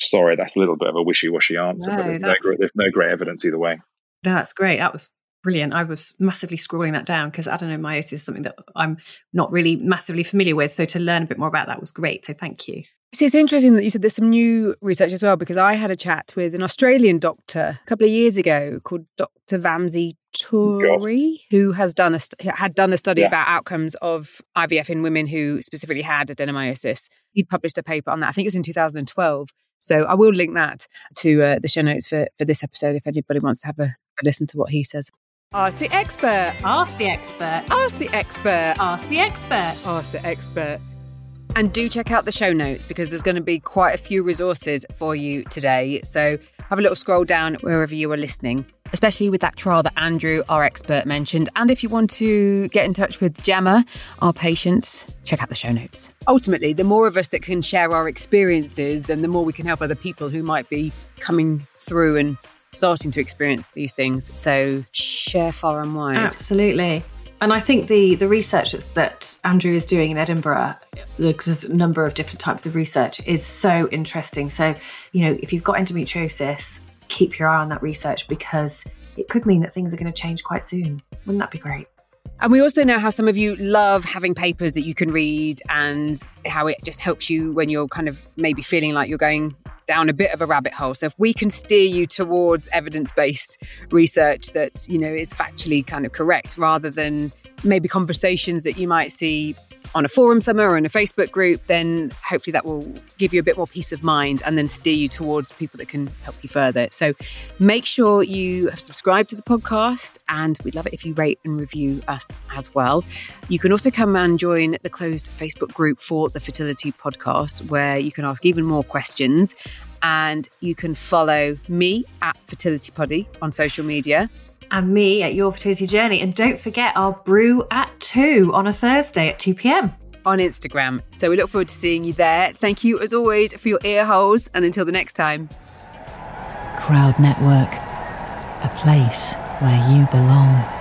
Sorry, that's a little bit of a wishy-washy answer, No, but there's no, great, there's no great evidence either way. That's great. That was brilliant. I was massively scrolling that down because adenomyosis is something that I'm not really massively familiar with. So to learn a bit more about that was great. So thank you. See, it's interesting that you said there's some new research as well because I had a chat with an Australian doctor a couple of years ago called Dr. Vamsi Touri, who has done a st- had done a study Yeah. about outcomes of IVF in women who specifically had adenomyosis. He'd published a paper on that. I think it was in 2012. So I will link that to uh, the show notes for, for this episode if anybody wants to have a, a listen to what he says. Ask the expert. Ask the expert. Ask the expert. Ask the expert. Ask the expert. And do check out the show notes because there's going to be quite a few resources for you today. So have a little scroll down wherever you are listening, especially with that trial that Andrew, our expert, mentioned. And if you want to get in touch with Gemma, our patient, check out the show notes. Ultimately, the more of us that can share our experiences, then the more we can help other people who might be coming through and starting to experience these things. So share far and wide. Absolutely. And I think the the research that- Andrew is doing in Edinburgh, there's a number of different types of research, is so interesting. So, you know, if you've got endometriosis, keep your eye on that research because it could mean that things are going to change quite soon. Wouldn't that be great? And we also know how some of you love having papers that you can read and how it just helps you when you're kind of maybe feeling like you're going down a bit of a rabbit hole. So if we can steer you towards evidence-based research that, you know, is factually kind of correct rather than maybe conversations that you might see on a forum somewhere or in a Facebook group, then hopefully that will give you a bit more peace of mind and then steer you towards people that can help you further. So make sure you have subscribed to the podcast and we'd love it if you rate and review us as well. You can also come and join the closed Facebook group for the Fertility Podcast where you can ask even more questions and you can follow me at Fertility Poddy on social media. And me at Your Fertility Journey. And don't forget our brew at 2 on a Thursday at 2 p.m. on Instagram. So we look forward to seeing you there. Thank you as always for your ear holes and until the next time. Crowd Network, a place where you belong.